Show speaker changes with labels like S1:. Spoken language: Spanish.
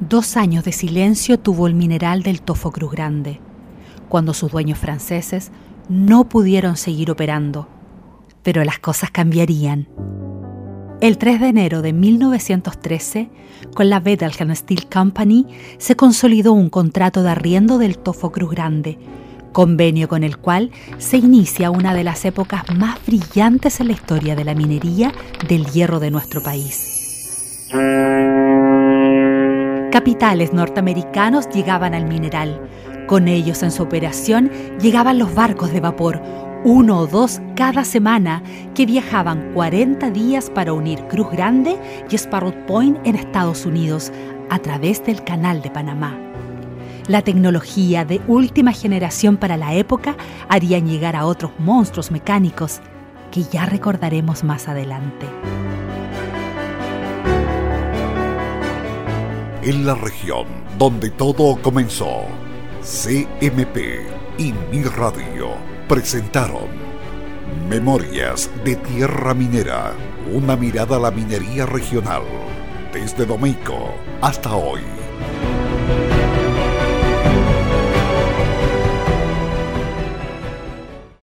S1: Dos años de silencio tuvo el mineral del Tofo Cruz Grande, cuando sus dueños franceses no pudieron seguir operando. Pero las cosas cambiarían. El 3 de enero de 1913, con la Bettelheim Steel Company, se consolidó un contrato de arriendo del Tofo Cruz Grande, convenio con el cual se inicia una de las épocas más brillantes en la historia de la minería del hierro de nuestro país. Capitales norteamericanos llegaban al mineral. Con ellos en su operación llegaban los barcos de vapor, uno o dos cada semana, que viajaban 40 días para unir Cruz Grande y Sparrow Point en Estados Unidos a través del Canal de Panamá. La tecnología de última generación para la época harían llegar a otros monstruos mecánicos que ya recordaremos más adelante.
S2: En la región donde todo comenzó, CMP y Mi Radio presentaron Memorias de Tierra Minera, una mirada a la minería regional, desde Domeico hasta hoy.